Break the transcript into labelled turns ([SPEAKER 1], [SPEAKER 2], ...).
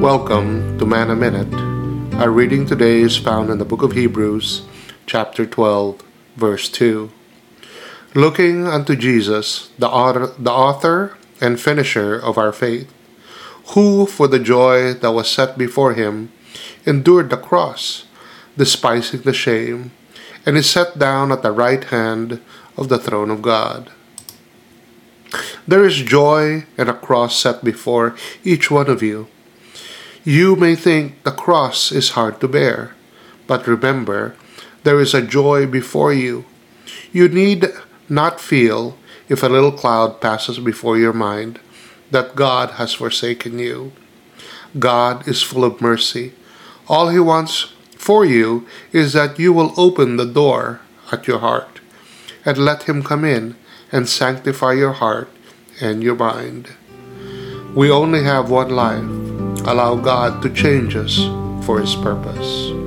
[SPEAKER 1] Welcome to Manna Minute. Our reading today is found in the book of Hebrews, chapter 12, verse 2. Looking unto Jesus, the author, the author and finisher of our faith, who, for the joy that was set before him, endured the cross, despising the shame, and is set down at the right hand of the throne of God. There is joy and a cross set before each one of you. You may think the cross is hard to bear, but remember, there is a joy before you. You need not feel, if a little cloud passes before your mind, that God has forsaken you. God is full of mercy. All He wants for you is that you will open the door at your heart and let Him come in and sanctify your heart and your mind. We only have one life. Allow God to change us for His purpose.